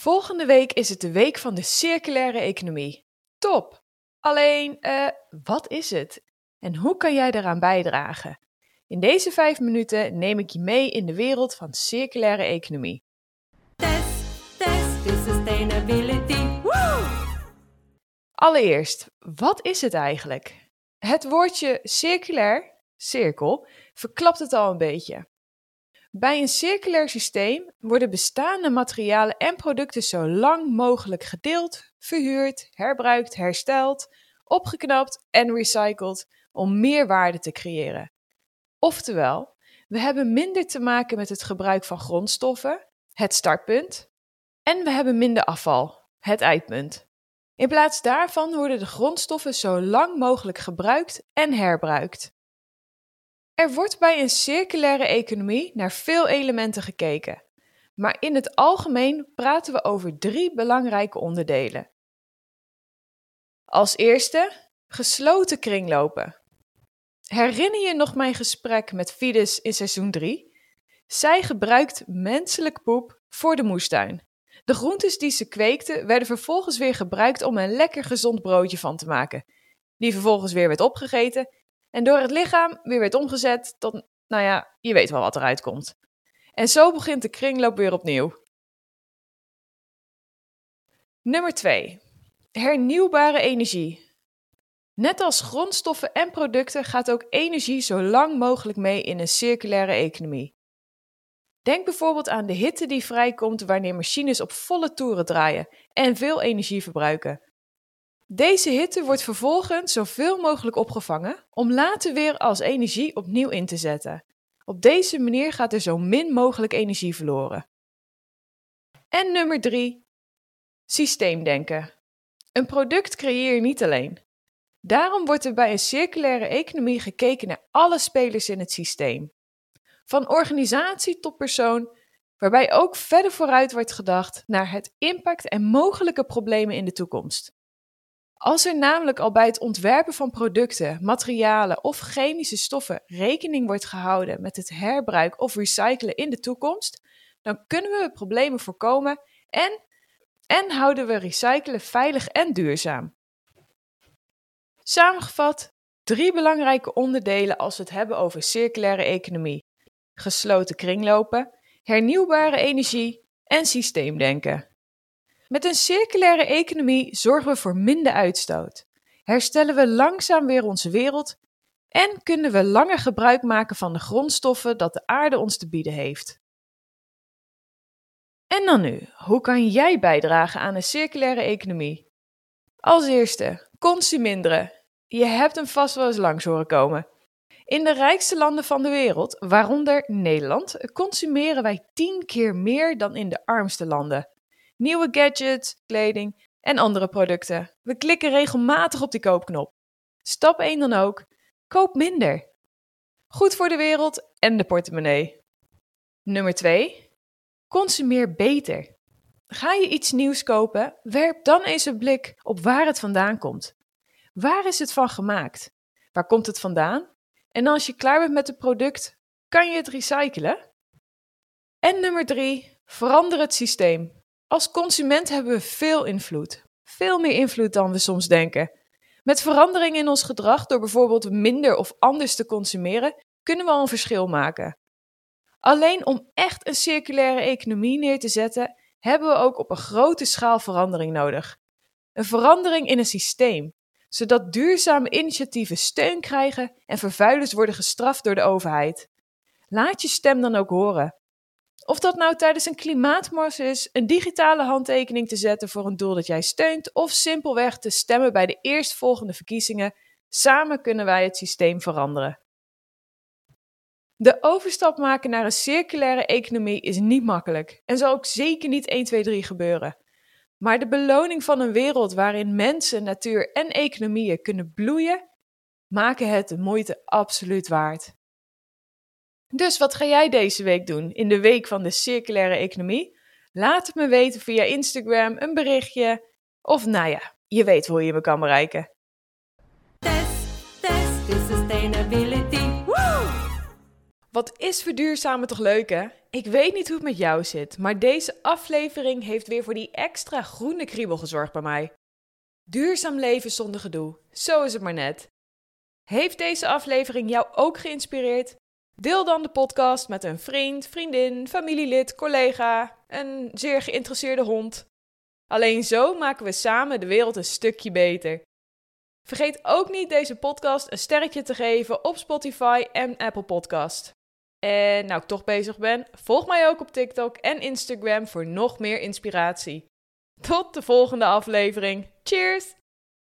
Volgende week is het de week van de circulaire economie. Top! Alleen, eh, wat is het? En hoe kan jij daaraan bijdragen? In deze vijf minuten neem ik je mee in de wereld van circulaire economie. Test, test to sustainability. Woo! Allereerst, wat is het eigenlijk? Het woordje circulair, cirkel, verklapt het al een beetje. Bij een circulair systeem worden bestaande materialen en producten zo lang mogelijk gedeeld, verhuurd, herbruikt, hersteld, opgeknapt en recycled om meer waarde te creëren. Oftewel, we hebben minder te maken met het gebruik van grondstoffen, het startpunt, en we hebben minder afval, het eindpunt. In plaats daarvan worden de grondstoffen zo lang mogelijk gebruikt en herbruikt. Er wordt bij een circulaire economie naar veel elementen gekeken, maar in het algemeen praten we over drie belangrijke onderdelen. Als eerste, gesloten kringlopen. Herinner je nog mijn gesprek met Fides in seizoen 3? Zij gebruikt menselijk poep voor de moestuin. De groentes die ze kweekte werden vervolgens weer gebruikt om een lekker gezond broodje van te maken, die vervolgens weer werd opgegeten en door het lichaam weer werd omgezet tot, nou ja, je weet wel wat eruit komt. En zo begint de kringloop weer opnieuw. Nummer 2. Hernieuwbare energie. Net als grondstoffen en producten gaat ook energie zo lang mogelijk mee in een circulaire economie. Denk bijvoorbeeld aan de hitte die vrijkomt wanneer machines op volle toeren draaien en veel energie verbruiken. Deze hitte wordt vervolgens zoveel mogelijk opgevangen om later weer als energie opnieuw in te zetten. Op deze manier gaat er zo min mogelijk energie verloren. En nummer 3. Systeemdenken. Een product creëer je niet alleen. Daarom wordt er bij een circulaire economie gekeken naar alle spelers in het systeem. Van organisatie tot persoon, waarbij ook verder vooruit wordt gedacht naar het impact en mogelijke problemen in de toekomst. Als er namelijk al bij het ontwerpen van producten, materialen of chemische stoffen rekening wordt gehouden met het herbruik of recyclen in de toekomst, dan kunnen we problemen voorkomen en, en houden we recyclen veilig en duurzaam. Samengevat, drie belangrijke onderdelen als we het hebben over circulaire economie: gesloten kringlopen, hernieuwbare energie en systeemdenken. Met een circulaire economie zorgen we voor minder uitstoot, herstellen we langzaam weer onze wereld en kunnen we langer gebruik maken van de grondstoffen dat de aarde ons te bieden heeft. En dan nu, hoe kan jij bijdragen aan een circulaire economie? Als eerste, consuminderen. Je hebt hem vast wel eens langs horen komen. In de rijkste landen van de wereld, waaronder Nederland, consumeren wij 10 keer meer dan in de armste landen. Nieuwe gadgets, kleding en andere producten. We klikken regelmatig op die koopknop. Stap 1 dan ook: koop minder. Goed voor de wereld en de portemonnee. Nummer 2. Consumeer beter. Ga je iets nieuws kopen? Werp dan eens een blik op waar het vandaan komt. Waar is het van gemaakt? Waar komt het vandaan? En als je klaar bent met het product, kan je het recyclen? En nummer 3. Verander het systeem. Als consument hebben we veel invloed. Veel meer invloed dan we soms denken. Met verandering in ons gedrag, door bijvoorbeeld minder of anders te consumeren, kunnen we al een verschil maken. Alleen om echt een circulaire economie neer te zetten, hebben we ook op een grote schaal verandering nodig. Een verandering in een systeem, zodat duurzame initiatieven steun krijgen en vervuilers worden gestraft door de overheid. Laat je stem dan ook horen. Of dat nou tijdens een klimaatmars is, een digitale handtekening te zetten voor een doel dat jij steunt, of simpelweg te stemmen bij de eerstvolgende verkiezingen, samen kunnen wij het systeem veranderen. De overstap maken naar een circulaire economie is niet makkelijk en zal ook zeker niet 1, 2, 3 gebeuren. Maar de beloning van een wereld waarin mensen, natuur en economieën kunnen bloeien, maken het de moeite absoluut waard. Dus wat ga jij deze week doen in de week van de circulaire economie? Laat het me weten via Instagram, een berichtje of nou ja, je weet hoe je me kan bereiken. Test, test to sustainability. Woo! wat is verduurzamen toch leuk hè? Ik weet niet hoe het met jou zit, maar deze aflevering heeft weer voor die extra groene kriebel gezorgd bij mij. Duurzaam leven zonder gedoe, zo is het maar net. Heeft deze aflevering jou ook geïnspireerd? Deel dan de podcast met een vriend, vriendin, familielid, collega, een zeer geïnteresseerde hond. Alleen zo maken we samen de wereld een stukje beter. Vergeet ook niet deze podcast een sterretje te geven op Spotify en Apple Podcast. En nou ik toch bezig ben, volg mij ook op TikTok en Instagram voor nog meer inspiratie. Tot de volgende aflevering. Cheers!